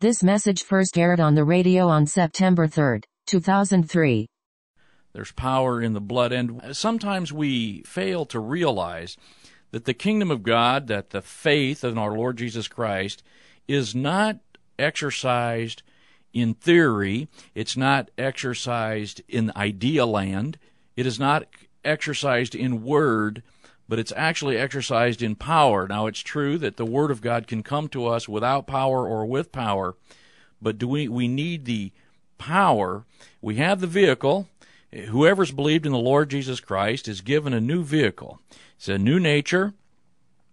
This message first aired on the radio on September 3, 2003. There's power in the blood, and sometimes we fail to realize that the kingdom of God, that the faith in our Lord Jesus Christ, is not exercised in theory, it's not exercised in idea land, it is not exercised in word, but it's actually exercised in power. Now, it's true that the Word of God can come to us without power or with power, but do we, we need the power? We have the vehicle. Whoever's believed in the Lord Jesus Christ is given a new vehicle. It's a new nature,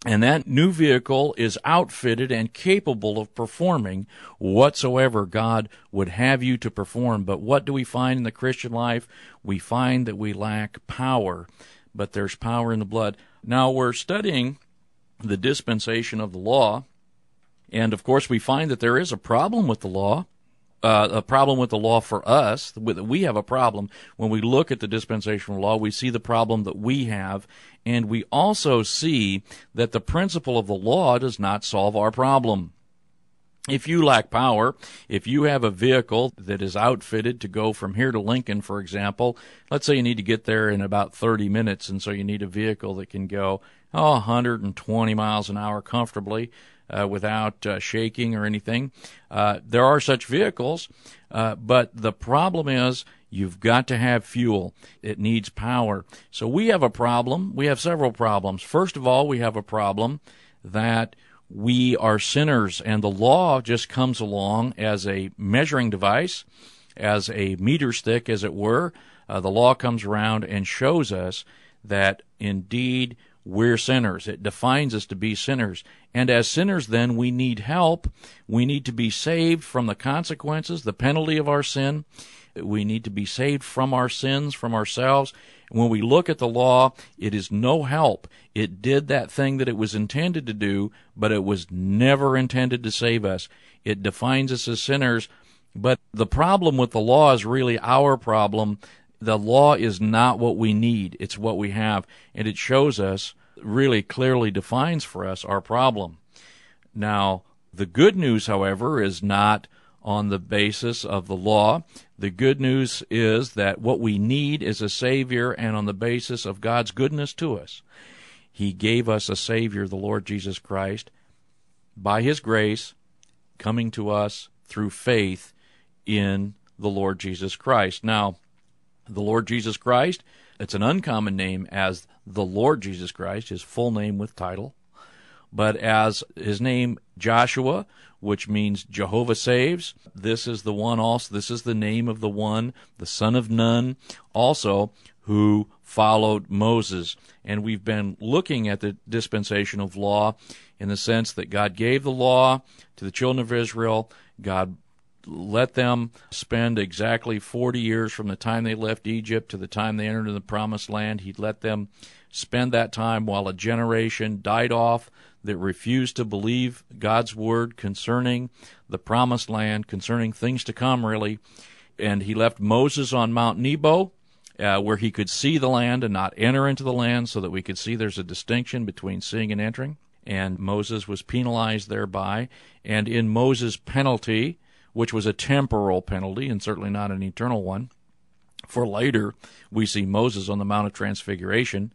and that new vehicle is outfitted and capable of performing whatsoever God would have you to perform. But what do we find in the Christian life? We find that we lack power but there's power in the blood. Now we're studying the dispensation of the law, and of course we find that there is a problem with the law. Uh, a problem with the law for us. We have a problem when we look at the dispensational law. We see the problem that we have, and we also see that the principle of the law does not solve our problem if you lack power, if you have a vehicle that is outfitted to go from here to Lincoln, for example, let's say you need to get there in about 30 minutes, and so you need a vehicle that can go oh, 120 miles an hour comfortably uh, without uh, shaking or anything. Uh, there are such vehicles, uh, but the problem is you've got to have fuel. It needs power. So we have a problem. We have several problems. First of all, we have a problem that we are sinners, and the law just comes along as a measuring device, as a meter stick, as it were. Uh, the law comes around and shows us that indeed we're sinners. It defines us to be sinners. And as sinners, then, we need help. We need to be saved from the consequences, the penalty of our sin. We need to be saved from our sins, from ourselves. When we look at the law, it is no help. It did that thing that it was intended to do, but it was never intended to save us. It defines us as sinners. But the problem with the law is really our problem. The law is not what we need, it's what we have. And it shows us, really clearly defines for us our problem. Now, the good news, however, is not on the basis of the law. The good news is that what we need is a Savior, and on the basis of God's goodness to us, He gave us a Savior, the Lord Jesus Christ, by His grace, coming to us through faith in the Lord Jesus Christ. Now, the Lord Jesus Christ, it's an uncommon name as the Lord Jesus Christ, his full name with title, but as his name Joshua, which means Jehovah saves. This is the one also, this is the name of the one, the son of Nun, also who followed Moses. And we've been looking at the dispensation of law in the sense that God gave the law to the children of Israel. God let them spend exactly 40 years from the time they left Egypt to the time they entered the promised land. He let them spend that time while a generation died off that refused to believe God's word concerning the promised land, concerning things to come, really. And he left Moses on Mount Nebo, uh, where he could see the land and not enter into the land, so that we could see there's a distinction between seeing and entering. And Moses was penalized thereby. And in Moses' penalty, which was a temporal penalty and certainly not an eternal one, for later we see Moses on the Mount of Transfiguration.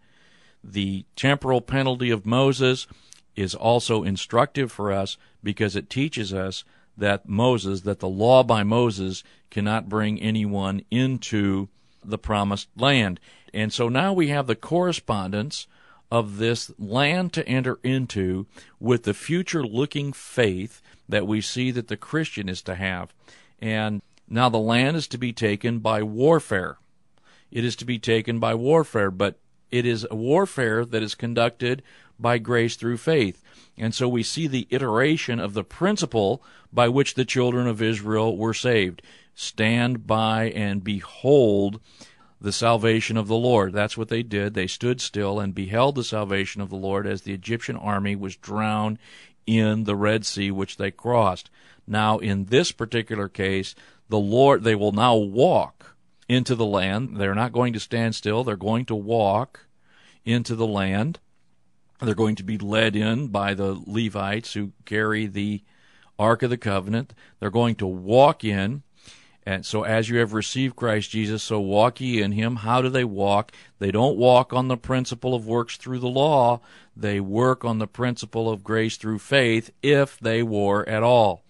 The temporal penalty of Moses is also instructive for us because it teaches us that Moses, that the law by Moses cannot bring anyone into the promised land. And so now we have the correspondence of this land to enter into with the future looking faith that we see that the Christian is to have. And now the land is to be taken by warfare. It is to be taken by warfare, but it is a warfare that is conducted by grace through faith. And so we see the iteration of the principle by which the children of Israel were saved. Stand by and behold the salvation of the Lord. That's what they did. They stood still and beheld the salvation of the Lord as the Egyptian army was drowned in the Red Sea, which they crossed. Now, in this particular case, the Lord, they will now walk into the land. They're not going to stand still. They're going to walk into the land. They're going to be led in by the Levites who carry the Ark of the Covenant. They're going to walk in. And so, as you have received Christ Jesus, so walk ye in him. How do they walk? They don't walk on the principle of works through the law. They work on the principle of grace through faith, if they war at all.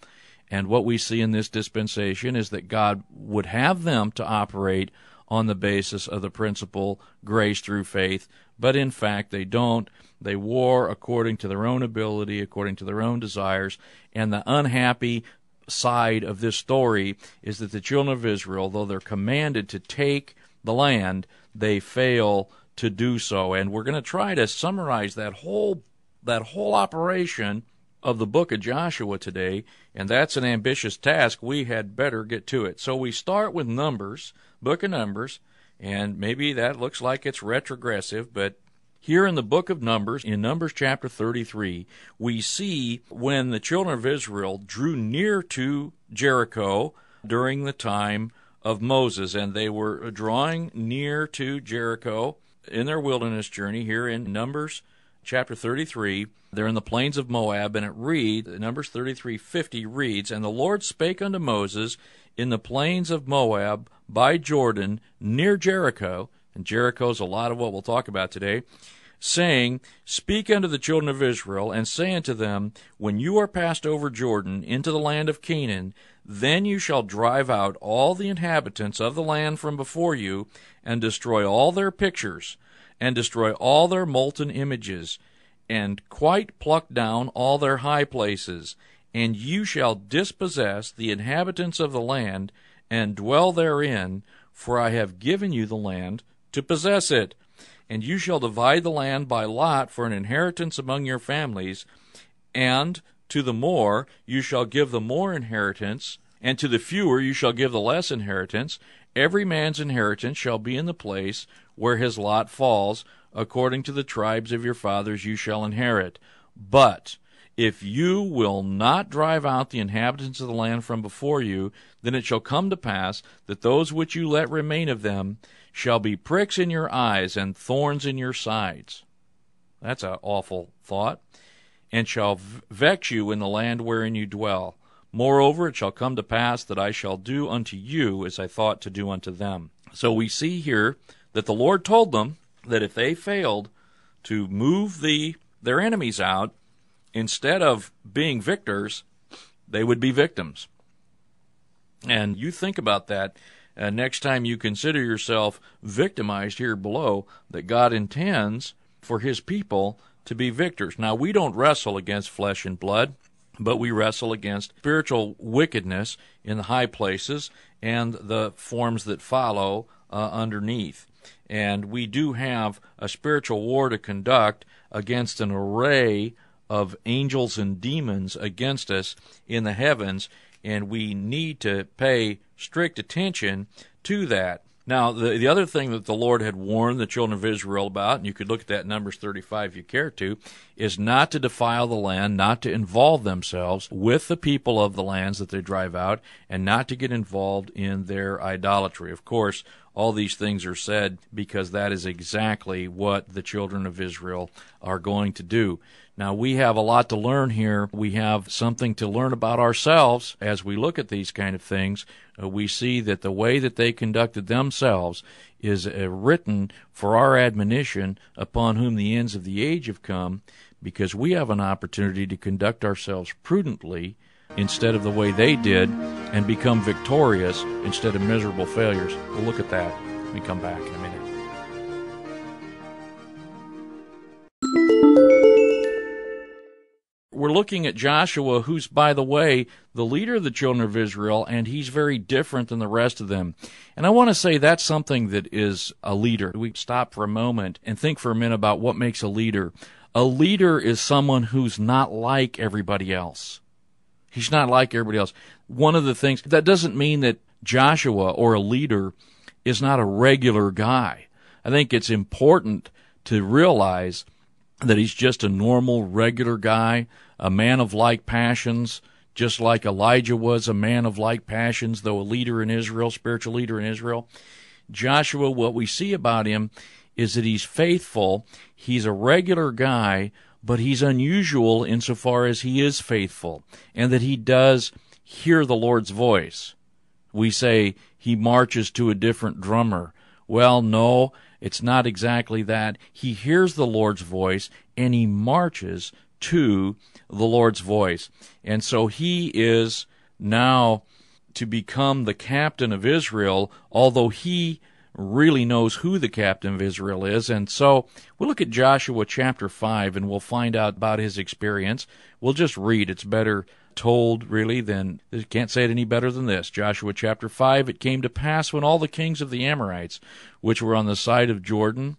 And what we see in this dispensation is that God would have them to operate on the basis of the principle grace through faith, but in fact they don't. They war according to their own ability, according to their own desires, and the unhappy side of this story is that the children of Israel, though they're commanded to take the land, they fail to do so. And we're going to try to summarize that whole that whole operation of the book of Joshua today, and that's an ambitious task. We had better get to it. So we start with Numbers, book of Numbers, and maybe that looks like it's retrogressive, but here in the book of Numbers, in Numbers chapter 33, we see when the children of Israel drew near to Jericho during the time of Moses, and they were drawing near to Jericho in their wilderness journey here in Numbers chapter 33 they're in the plains of Moab, and it reads, Numbers 33:50 reads, And the Lord spake unto Moses in the plains of Moab by Jordan near Jericho, and Jericho's a lot of what we'll talk about today, saying, Speak unto the children of Israel, and say unto them, When you are passed over Jordan into the land of Canaan, then you shall drive out all the inhabitants of the land from before you, and destroy all their pictures, and destroy all their molten images and quite pluck down all their high places, and you shall dispossess the inhabitants of the land, and dwell therein, for I have given you the land to possess it. And you shall divide the land by lot for an inheritance among your families, and to the more you shall give the more inheritance, and to the fewer you shall give the less inheritance. Every man's inheritance shall be in the place where his lot falls, according to the tribes of your fathers you shall inherit. But if you will not drive out the inhabitants of the land from before you, then it shall come to pass that those which you let remain of them shall be pricks in your eyes and thorns in your sides. That's an awful thought. And shall vex you in the land wherein you dwell. Moreover, it shall come to pass that I shall do unto you as I thought to do unto them. So we see here that the Lord told them that if they failed to move the their enemies out, instead of being victors, they would be victims. And you think about that uh, next time you consider yourself victimized here below, that God intends for His people to be victors. Now, we don't wrestle against flesh and blood, but we wrestle against spiritual wickedness in the high places and the forms that follow uh, underneath and we do have a spiritual war to conduct against an array of angels and demons against us in the heavens, and we need to pay strict attention to that. Now, the, the other thing that the Lord had warned the children of Israel about, and you could look at that Numbers 35 if you care to, is not to defile the land, not to involve themselves with the people of the lands that they drive out, and not to get involved in their idolatry. Of course, all these things are said because that is exactly what the children of Israel are going to do. Now, we have a lot to learn here. We have something to learn about ourselves as we look at these kind of things. Uh, we see that the way that they conducted themselves is uh, written for our admonition upon whom the ends of the age have come, because we have an opportunity to conduct ourselves prudently instead of the way they did and become victorious instead of miserable failures. We'll look at that when we come back in a minute. We're looking at Joshua, who's, by the way, the leader of the children of Israel, and he's very different than the rest of them. And I want to say that's something that is a leader. We stop for a moment and think for a minute about what makes a leader. A leader is someone who's not like everybody else. He's not like everybody else. One of the things that doesn't mean that Joshua or a leader is not a regular guy. I think it's important to realize that he's just a normal, regular guy, a man of like passions, just like Elijah was a man of like passions, though a leader in Israel, spiritual leader in Israel. Joshua, what we see about him is that he's faithful, he's a regular guy, but he's unusual insofar as he is faithful and that he does hear the Lord's voice. We say he marches to a different drummer. Well, no, it's not exactly that. He hears the Lord's voice and he marches to the Lord's voice. And so he is now to become the captain of Israel, although he really knows who the captain of Israel is. And so we'll look at Joshua chapter 5 and we'll find out about his experience. We'll just read. It's better told, really, than, can't say it any better than this. Joshua chapter 5 It came to pass when all the kings of the Amorites, which were on the side of Jordan,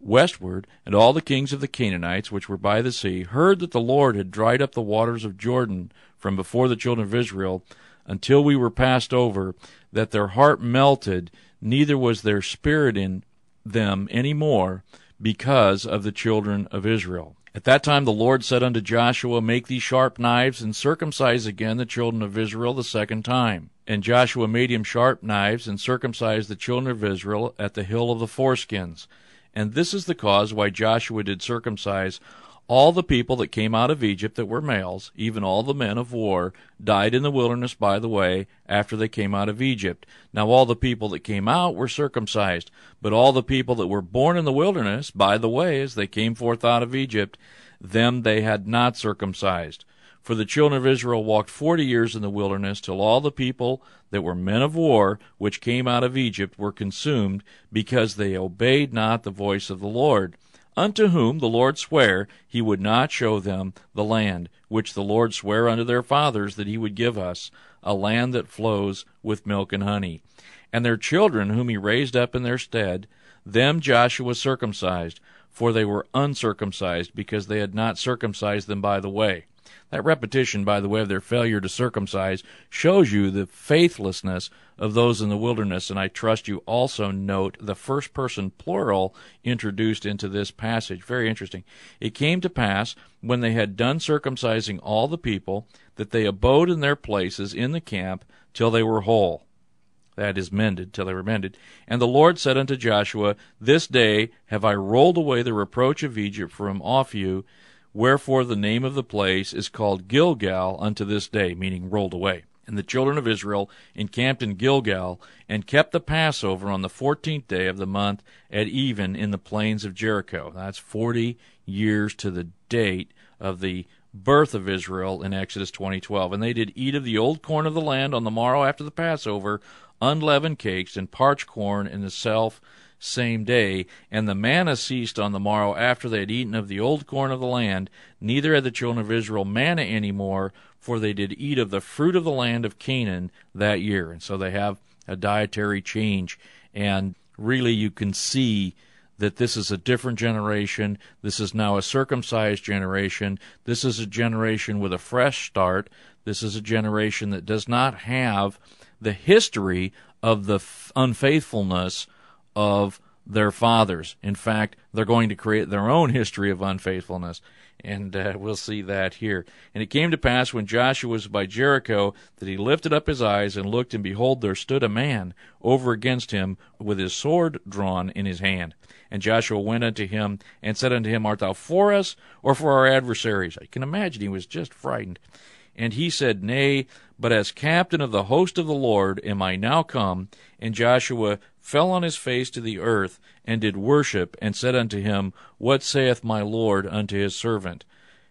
westward, and all the kings of the Canaanites, which were by the sea, heard that the Lord had dried up the waters of Jordan from before the children of Israel until we were passed over, that their heart melted, neither was their spirit in them any more, because of the children of Israel. At that time the Lord said unto Joshua, Make thee sharp knives, and circumcise again the children of Israel the second time. And Joshua made him sharp knives, and circumcised the children of Israel at the hill of the foreskins. And this is the cause why Joshua did circumcise all the people that came out of Egypt that were males, even all the men of war, died in the wilderness by the way after they came out of Egypt. Now all the people that came out were circumcised, but all the people that were born in the wilderness by the way as they came forth out of Egypt, them they had not circumcised. For the children of Israel walked forty years in the wilderness till all the people that were men of war which came out of Egypt were consumed, because they obeyed not the voice of the Lord unto whom the Lord sware he would not show them the land, which the Lord sware unto their fathers that he would give us, a land that flows with milk and honey. And their children, whom he raised up in their stead, them Joshua circumcised, for they were uncircumcised, because they had not circumcised them by the way. That repetition, by the way, of their failure to circumcise shows you the faithlessness of those in the wilderness, and I trust you also note the first person plural introduced into this passage. Very interesting. It came to pass, when they had done circumcising all the people, that they abode in their places in the camp till they were whole. That is mended, till they were mended. And the Lord said unto Joshua, This day have I rolled away the reproach of Egypt from off you, Wherefore the name of the place is called Gilgal unto this day, meaning rolled away. And the children of Israel encamped in Gilgal, and kept the Passover on the fourteenth day of the month at even in the plains of Jericho. That's forty years to the date of the birth of Israel in Exodus 20:12. And they did eat of the old corn of the land on the morrow after the Passover, unleavened cakes and parched corn in the self same day, and the manna ceased on the morrow after they had eaten of the old corn of the land. Neither had the children of Israel manna any more, for they did eat of the fruit of the land of Canaan that year. And so they have a dietary change. And really, you can see that this is a different generation. This is now a circumcised generation. This is a generation with a fresh start. This is a generation that does not have the history of the unfaithfulness of their fathers. In fact, they're going to create their own history of unfaithfulness. And uh, we'll see that here. And it came to pass when Joshua was by Jericho that he lifted up his eyes and looked, and behold, there stood a man over against him with his sword drawn in his hand. And Joshua went unto him and said unto him, Art thou for us or for our adversaries? I can imagine he was just frightened. And he said, Nay, but as captain of the host of the Lord am I now come. And Joshua fell on his face to the earth, and did worship, and said unto him, What saith my Lord unto his servant?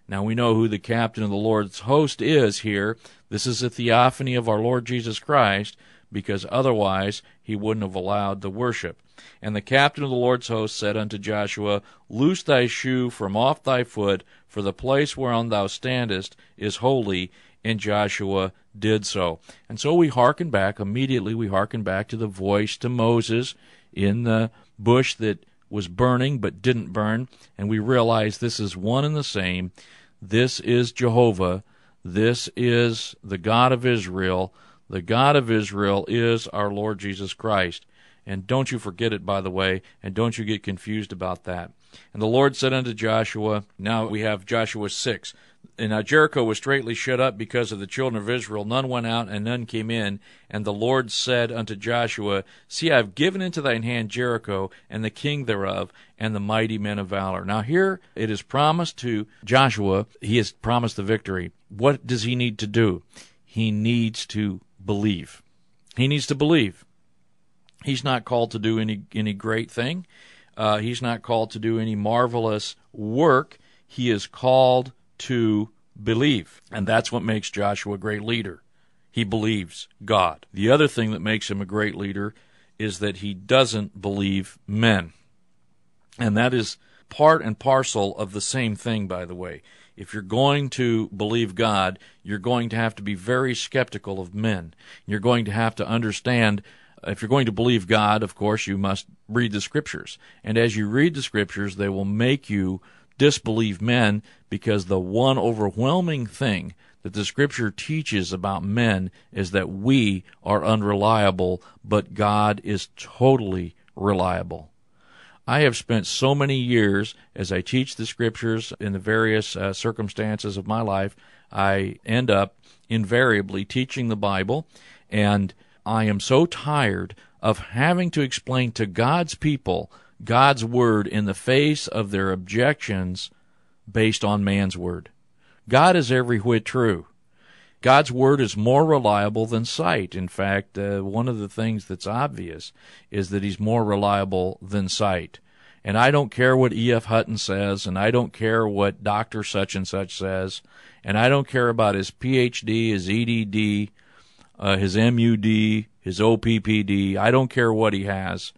Now we know who the captain of the Lord's host is here. This is a theophany of our Lord Jesus Christ, because otherwise he wouldn't have allowed the worship. And the captain of the Lord's host said unto Joshua, Loose thy shoe from off thy foot, for the place whereon thou standest is holy. And Joshua did so. And so we hearken back, immediately we hearken back to the voice to Moses in the bush that was burning but didn't burn, and we realize this is one and the same. This is Jehovah. This is the God of Israel. The God of Israel is our Lord Jesus Christ. And don't you forget it, by the way, and don't you get confused about that. And the Lord said unto Joshua, now we have Joshua 6. And now Jericho was straightly shut up because of the children of Israel. None went out and none came in. And the Lord said unto Joshua, See, I have given into thine hand Jericho and the king thereof and the mighty men of valor. Now here it is promised to Joshua, he has promised the victory. What does he need to do? He needs to believe. He needs to believe. He's not called to do any any great thing. Uh, he's not called to do any marvelous work. He is called to believe. And that's what makes Joshua a great leader. He believes God. The other thing that makes him a great leader is that he doesn't believe men. And that is part and parcel of the same thing, by the way. If you're going to believe God, you're going to have to be very skeptical of men. You're going to have to understand if you're going to believe God, of course, you must read the scriptures. And as you read the scriptures, they will make you disbelieve men because the one overwhelming thing that the scripture teaches about men is that we are unreliable, but God is totally reliable. I have spent so many years as I teach the scriptures in the various uh, circumstances of my life, I end up invariably teaching the Bible, and I am so tired of having to explain to God's people God's word in the face of their objections based on man's word. God is every whit true. God's word is more reliable than sight. In fact, uh, one of the things that's obvious is that he's more reliable than sight. And I don't care what E.F. Hutton says, and I don't care what Dr. such and such says, and I don't care about his PhD, his EDD, uh, his MUD, his OPPD. I don't care what he has.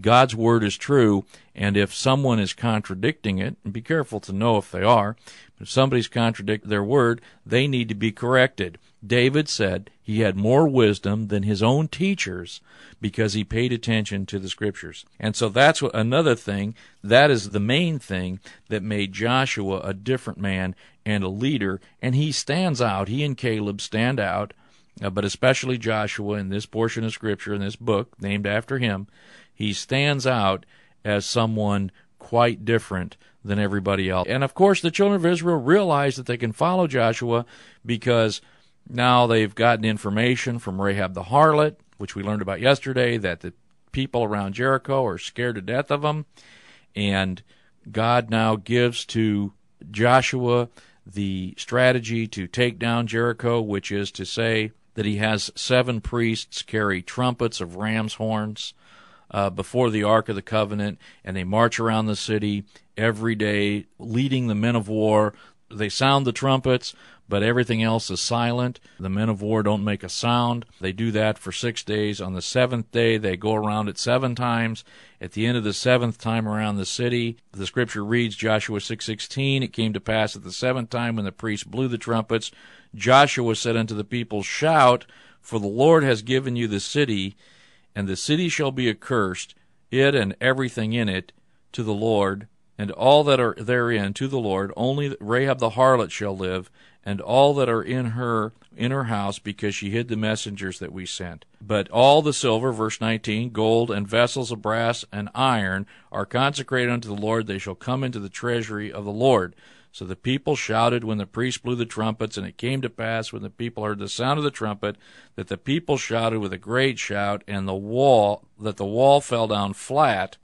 God's word is true, and if someone is contradicting it, and be careful to know if they are, if somebody's contradicting their word, they need to be corrected. David said he had more wisdom than his own teachers because he paid attention to the scriptures. And so that's what, another thing, that is the main thing that made Joshua a different man and a leader, and he stands out. He and Caleb stand out, uh, but especially Joshua in this portion of scripture, in this book named after him, he stands out as someone quite different than everybody else. And of course, the children of Israel realize that they can follow Joshua because now they've gotten information from Rahab the harlot, which we learned about yesterday, that the people around Jericho are scared to death of them. And God now gives to Joshua the strategy to take down Jericho, which is to say that he has seven priests carry trumpets of ram's horns uh, before the Ark of the Covenant, and they march around the city every day, leading the men of war. They sound the trumpets, but everything else is silent. The men of war don't make a sound. They do that for six days. On the seventh day, they go around it seven times. At the end of the seventh time around the city, the scripture reads Joshua 6:16. It came to pass at the seventh time when the priests blew the trumpets, Joshua said unto the people, Shout, for the Lord has given you the city and the city shall be accursed, it and everything in it, to the Lord, and all that are therein to the Lord. Only Rahab the harlot shall live, and all that are in her in her house, because she hid the messengers that we sent. But all the silver, verse 19, gold, and vessels of brass and iron are consecrated unto the Lord. They shall come into the treasury of the Lord. So the people shouted when the priest blew the trumpets, and it came to pass when the people heard the sound of the trumpet that the people shouted with a great shout, and the wall that the wall fell down flat,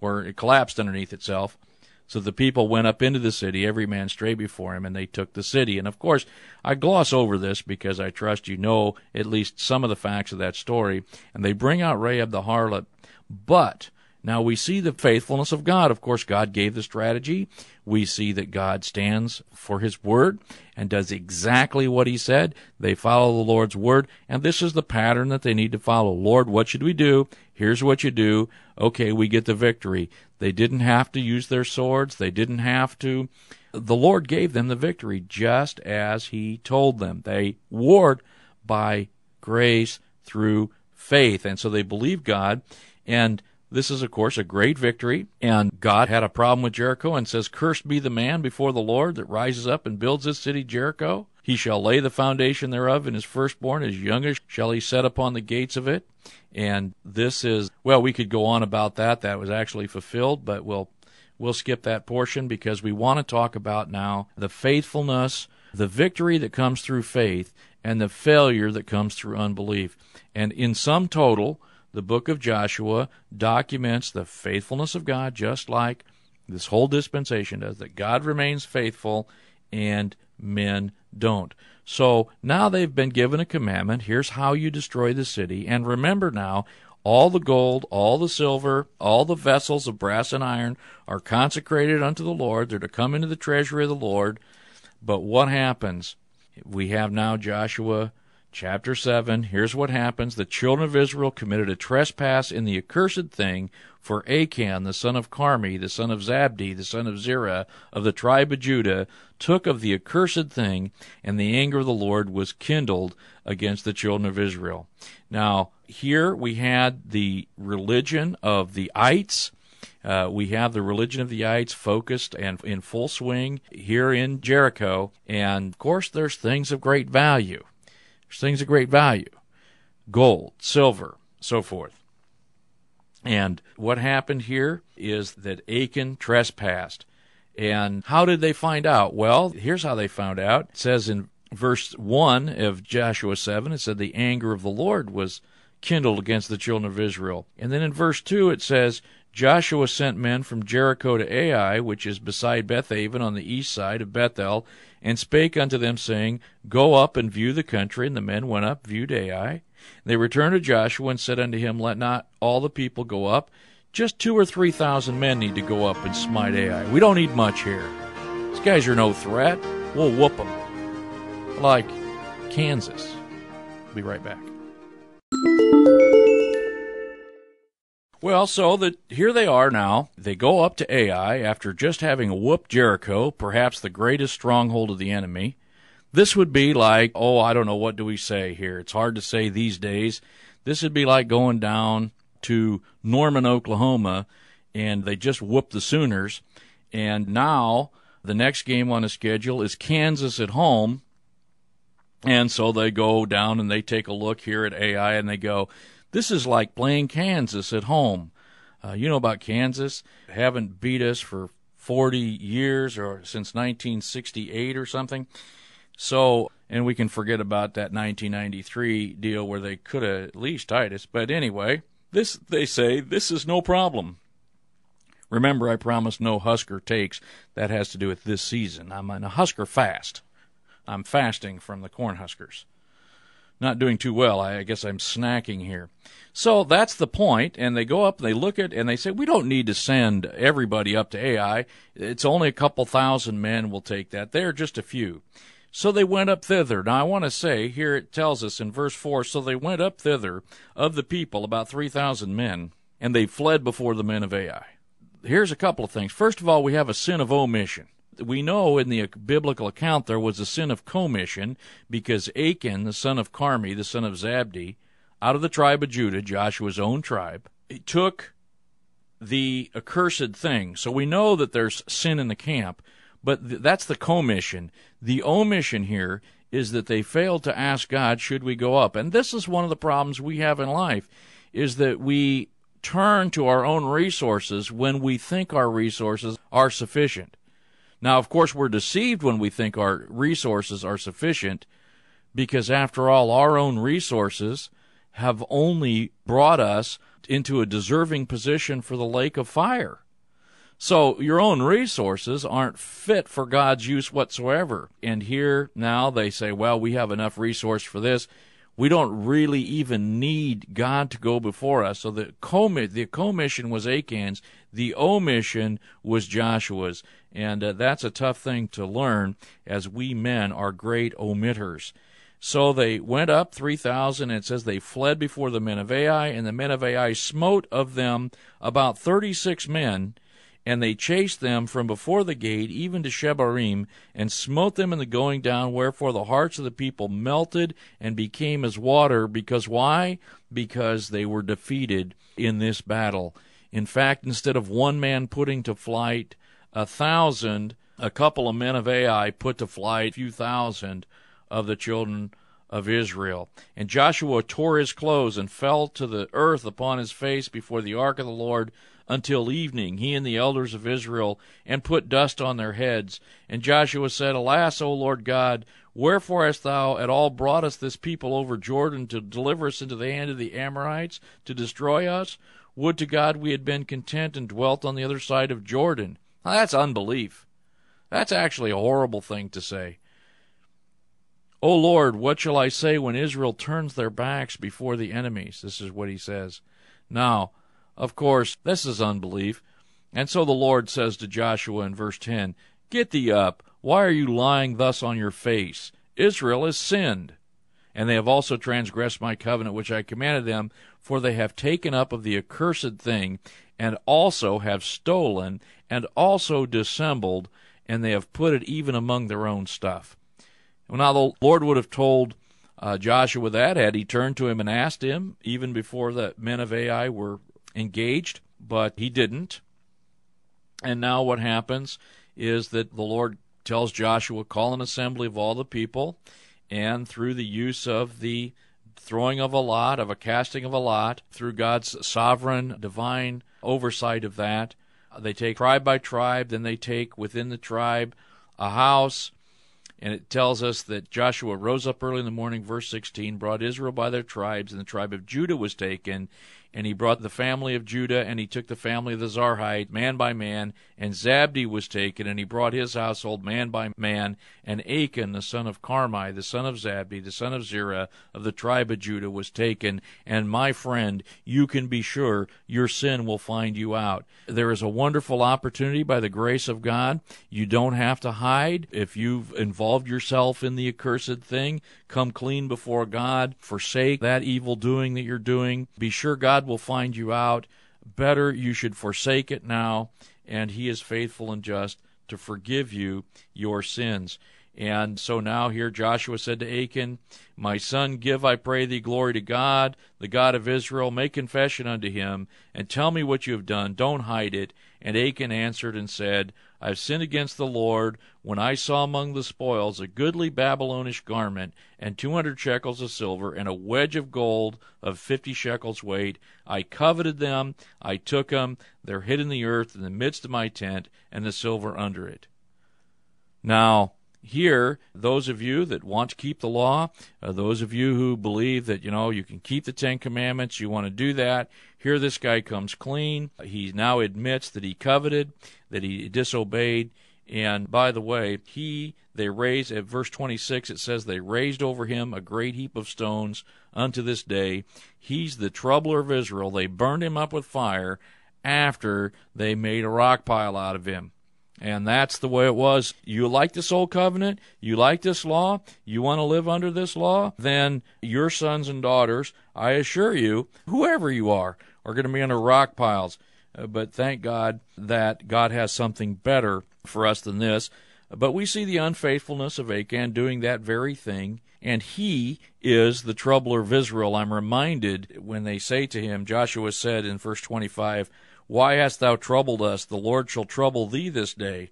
or it collapsed underneath itself. So the people went up into the city, every man straight before him, and they took the city. And of course, I gloss over this because I trust you know at least some of the facts of that story. And they bring out Rahab the harlot, but now we see the faithfulness of God. Of course, God gave the strategy. We see that God stands for His word and does exactly what He said. They follow the Lord's word, and this is the pattern that they need to follow. Lord, what should we do? Here's what you do. Okay, we get the victory. They didn't have to use their swords. They didn't have to. The Lord gave them the victory just as He told them. They warred by grace through faith. And so they believed God and this is, of course, a great victory, and God had a problem with Jericho and says, Cursed be the man before the Lord that rises up and builds this city Jericho. He shall lay the foundation thereof, and his firstborn, his youngest, shall he set upon the gates of it. And this is, well, we could go on about that. That was actually fulfilled, but we'll we'll skip that portion because we want to talk about now the faithfulness, the victory that comes through faith, and the failure that comes through unbelief. And in sum total, the book of Joshua documents the faithfulness of God just like this whole dispensation does, that God remains faithful and men don't. So now they've been given a commandment. Here's how you destroy the city. And remember now, all the gold, all the silver, all the vessels of brass and iron are consecrated unto the Lord. They're to come into the treasury of the Lord. But what happens? We have now Joshua chapter 7. Here's what happens. The children of Israel committed a trespass in the accursed thing, for Achan, the son of Carmi, the son of Zabdi, the son of Zerah, of the tribe of Judah, took of the accursed thing, and the anger of the Lord was kindled against the children of Israel. Now, here we had the religion of the ites. Uh, we have the religion of the ites focused and in full swing here in Jericho. And of course, there's things of great value. Things of great value gold, silver, so forth. And what happened here is that Achan trespassed. And how did they find out? Well, here's how they found out. It says in verse 1 of Joshua 7, it said, The anger of the Lord was kindled against the children of Israel. And then in verse 2, it says, Joshua sent men from Jericho to Ai, which is beside Bethaven on the east side of Bethel, and spake unto them, saying, Go up and view the country. And the men went up, viewed Ai. They returned to Joshua and said unto him, Let not all the people go up. Just two or three thousand men need to go up and smite Ai. We don't need much here. These guys are no threat. We'll whoop them. Like Kansas. Be right back. Well, so that here they are now. They go up to Ai after just having whooped Jericho, perhaps the greatest stronghold of the enemy. This would be like, oh, I don't know, what do we say here? It's hard to say these days. This would be like going down to Norman, Oklahoma, and they just whooped the Sooners. And now the next game on the schedule is Kansas at home. And so they go down and they take a look here at Ai and they go, this is like playing Kansas at home. Uh, you know about Kansas? Haven't beat us for 40 years or since 1968 or something. So, and we can forget about that 1993 deal where they could have at least tied us. But anyway, this they say this is no problem. Remember, I promised no Husker takes. That has to do with this season. I'm on a Husker fast. I'm fasting from the Cornhuskers not doing too well. I guess I'm snacking here. So that's the point, and they go up they look at and they say, we don't need to send everybody up to Ai. It's only a couple thousand men will take that. They're just a few. So they went up thither. Now I want to say here it tells us in verse four. So they went up thither of the people, about three thousand men, and they fled before the men of Ai. Here's a couple of things. First of all, we have a sin of omission we know in the biblical account there was a sin of commission because Achan, the son of Carmi, the son of Zabdi, out of the tribe of Judah, Joshua's own tribe, took the accursed thing. So we know that there's sin in the camp, but th- that's the commission. The omission here is that they failed to ask God, should we go up? And this is one of the problems we have in life, is that we turn to our own resources when we think our resources are sufficient. Now, of course, we're deceived when we think our resources are sufficient because, after all, our own resources have only brought us into a deserving position for the lake of fire. So your own resources aren't fit for God's use whatsoever. And here now they say, well, we have enough resource for this we don't really even need God to go before us. So the commission, the commission was Achan's, the omission was Joshua's, and uh, that's a tough thing to learn as we men are great omitters. So they went up three thousand, and it says they fled before the men of Ai, and the men of Ai smote of them about thirty six men and they chased them from before the gate even to Shebarim, and smote them in the going down, wherefore the hearts of the people melted and became as water. Because why? Because they were defeated in this battle. In fact, instead of one man putting to flight a thousand, a couple of men of Ai put to flight a few thousand of the children of Israel. And Joshua tore his clothes and fell to the earth upon his face before the ark of the Lord until evening, he and the elders of Israel, and put dust on their heads. And Joshua said, Alas, O Lord God, wherefore hast thou at all brought us this people over Jordan to deliver us into the hand of the Amorites, to destroy us? Would to God we had been content and dwelt on the other side of Jordan. Now, that's unbelief. That's actually a horrible thing to say. O Lord, what shall I say when Israel turns their backs before the enemies? This is what he says. Now, of course, this is unbelief. And so the Lord says to Joshua in verse 10 Get thee up. Why are you lying thus on your face? Israel has sinned. And they have also transgressed my covenant which I commanded them, for they have taken up of the accursed thing, and also have stolen, and also dissembled, and they have put it even among their own stuff. Well, now the Lord would have told uh, Joshua that had he turned to him and asked him, even before the men of Ai were engaged, but he didn't. And now what happens is that the Lord tells Joshua, call an assembly of all the people, and through the use of the throwing of a lot, of a casting of a lot, through God's sovereign, divine oversight of that, they take tribe by tribe, then they take within the tribe a house, and it tells us that Joshua rose up early in the morning, verse 16, brought Israel by their tribes, and the tribe of Judah was taken, and he brought the family of Judah, and he took the family of the Zarhite, man by man, and Zabdi was taken, and he brought his household man by man, and Achan, the son of Carmi, the son of Zabdi, the son of Zerah, of the tribe of Judah, was taken. And my friend, you can be sure your sin will find you out. There is a wonderful opportunity by the grace of God. You don't have to hide. If you've involved yourself in the accursed thing, come clean before God, forsake that evil doing that you're doing. Be sure God will find you out. Better you should forsake it now, and He is faithful and just to forgive you your sins. And so now here Joshua said to Achan, My son, give, I pray thee, glory to God, the God of Israel. Make confession unto him, and tell me what you have done. Don't hide it. And Achan answered and said, I have sinned against the Lord when I saw among the spoils a goodly Babylonish garment, and two hundred shekels of silver, and a wedge of gold of fifty shekels weight. I coveted them, I took them, they're hid in the earth in the midst of my tent, and the silver under it. Now, here, those of you that want to keep the law, uh, those of you who believe that, you know, you can keep the Ten Commandments, you want to do that, here this guy comes clean. He now admits that he coveted, that he disobeyed. And by the way, he, they raised, at verse 26, it says, they raised over him a great heap of stones unto this day. He's the troubler of Israel. They burned him up with fire after they made a rock pile out of him. And that's the way it was. You like this old covenant? You like this law? You want to live under this law? Then your sons and daughters, I assure you, whoever you are, are going to be under rock piles. But thank God that God has something better for us than this. But we see the unfaithfulness of Achan doing that very thing, and he is the troubler of Israel. I'm reminded when they say to him, Joshua said in verse 25, why hast thou troubled us? The Lord shall trouble thee this day.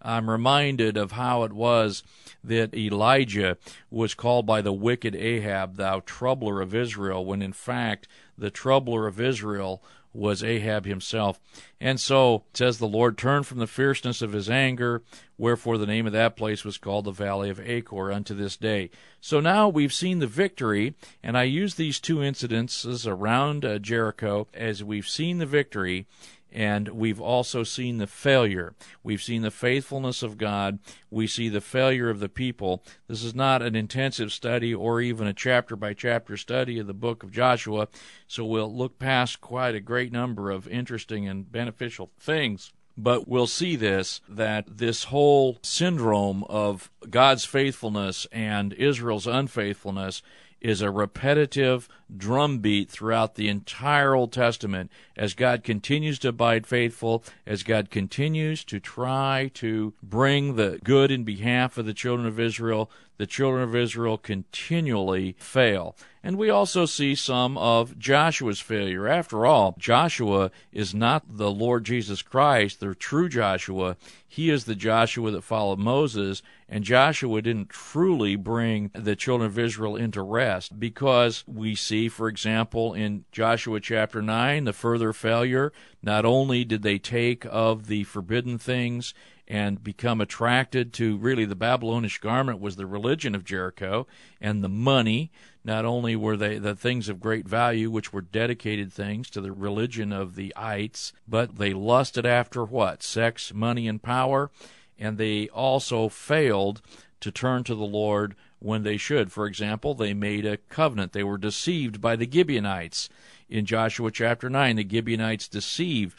I'm reminded of how it was that Elijah was called by the wicked Ahab, thou troubler of Israel, when in fact the troubler of Israel was Ahab himself. And so says the Lord turned from the fierceness of his anger, wherefore the name of that place was called the Valley of Achor unto this day. So now we've seen the victory, and I use these two incidences around uh, Jericho as we've seen the victory and we've also seen the failure. We've seen the faithfulness of God. We see the failure of the people. This is not an intensive study or even a chapter by chapter study of the book of Joshua, so we'll look past quite a great number of interesting and beneficial things. But we'll see this that this whole syndrome of God's faithfulness and Israel's unfaithfulness is a repetitive drumbeat throughout the entire Old Testament as God continues to abide faithful, as God continues to try to bring the good in behalf of the children of Israel, the children of Israel continually fail. And we also see some of Joshua's failure. After all, Joshua is not the Lord Jesus Christ, the true Joshua. He is the Joshua that followed Moses, and Joshua didn't truly bring the children of Israel into rest because we see for example, in Joshua chapter 9, the further failure. Not only did they take of the forbidden things and become attracted to really the Babylonish garment was the religion of Jericho and the money. Not only were they the things of great value, which were dedicated things to the religion of the ites, but they lusted after what? Sex, money, and power. And they also failed to turn to the Lord when they should. For example, they made a covenant. They were deceived by the Gibeonites. In Joshua chapter 9, the Gibeonites deceived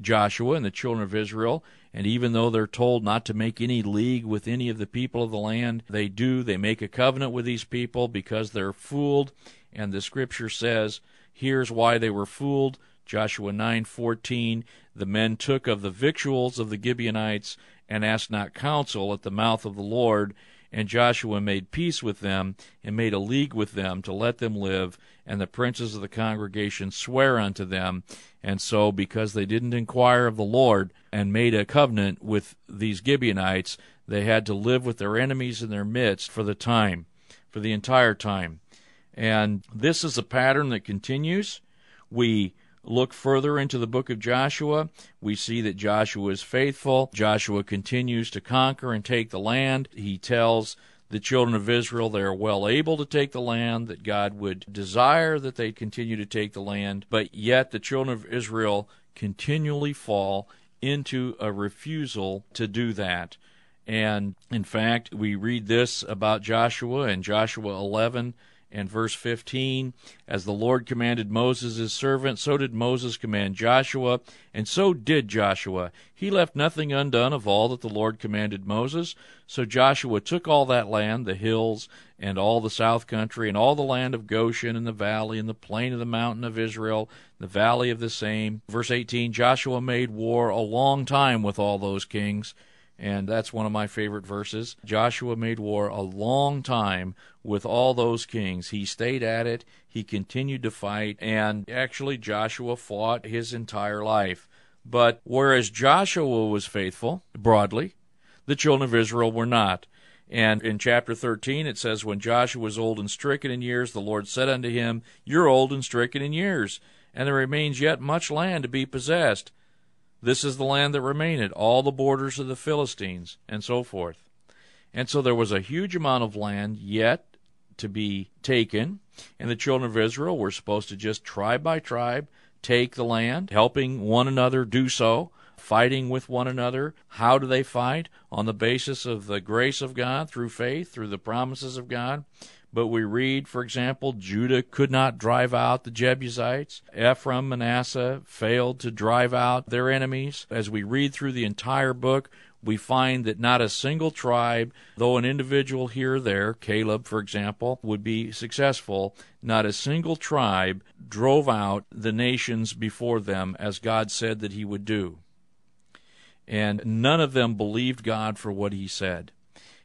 Joshua and the children of Israel. And even though they're told not to make any league with any of the people of the land, they do. They make a covenant with these people because they're fooled. And the scripture says, here's why they were fooled. Joshua 9:14 The men took of the victuals of the Gibeonites and asked not counsel at the mouth of the Lord and Joshua made peace with them, and made a league with them to let them live. And the princes of the congregation swear unto them. And so, because they didn't inquire of the Lord, and made a covenant with these Gibeonites, they had to live with their enemies in their midst for the time, for the entire time. And this is a pattern that continues. We look further into the book of Joshua, we see that Joshua is faithful. Joshua continues to conquer and take the land. He tells the children of Israel they are well able to take the land, that God would desire that they continue to take the land, but yet the children of Israel continually fall into a refusal to do that. And in fact, we read this about Joshua in Joshua 11 and verse 15 As the Lord commanded Moses his servant, so did Moses command Joshua, and so did Joshua. He left nothing undone of all that the Lord commanded Moses. So Joshua took all that land, the hills, and all the south country, and all the land of Goshen, and the valley, and the plain of the mountain of Israel, the valley of the same. Verse 18 Joshua made war a long time with all those kings and that's one of my favorite verses. Joshua made war a long time with all those kings. He stayed at it, he continued to fight, and actually, Joshua fought his entire life. But whereas Joshua was faithful, broadly, the children of Israel were not. And in chapter 13, it says, When Joshua was old and stricken in years, the Lord said unto him, You're old and stricken in years, and there remains yet much land to be possessed. This is the land that remained, all the borders of the Philistines, and so forth. And so there was a huge amount of land yet to be taken, and the children of Israel were supposed to just tribe by tribe take the land, helping one another do so, fighting with one another. How do they fight? On the basis of the grace of God, through faith, through the promises of God. But we read, for example, Judah could not drive out the Jebusites. Ephraim, Manasseh failed to drive out their enemies. As we read through the entire book, we find that not a single tribe, though an individual here or there, Caleb, for example, would be successful, not a single tribe drove out the nations before them as God said that he would do. And none of them believed God for what he said.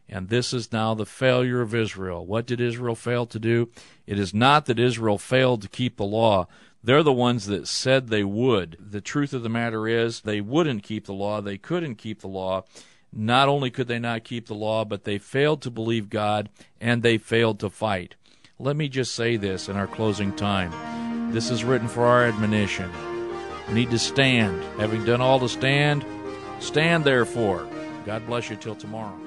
And this is now the failure of Israel. What did Israel fail to do? It is not that Israel failed to keep the law. They're the ones that said they would. The truth of the matter is, they wouldn't keep the law. They couldn't keep the law. Not only could they not keep the law, but they failed to believe God and they failed to fight. Let me just say this in our closing time. This is written for our admonition. We need to stand. Having done all to stand, stand therefore. God bless you till tomorrow.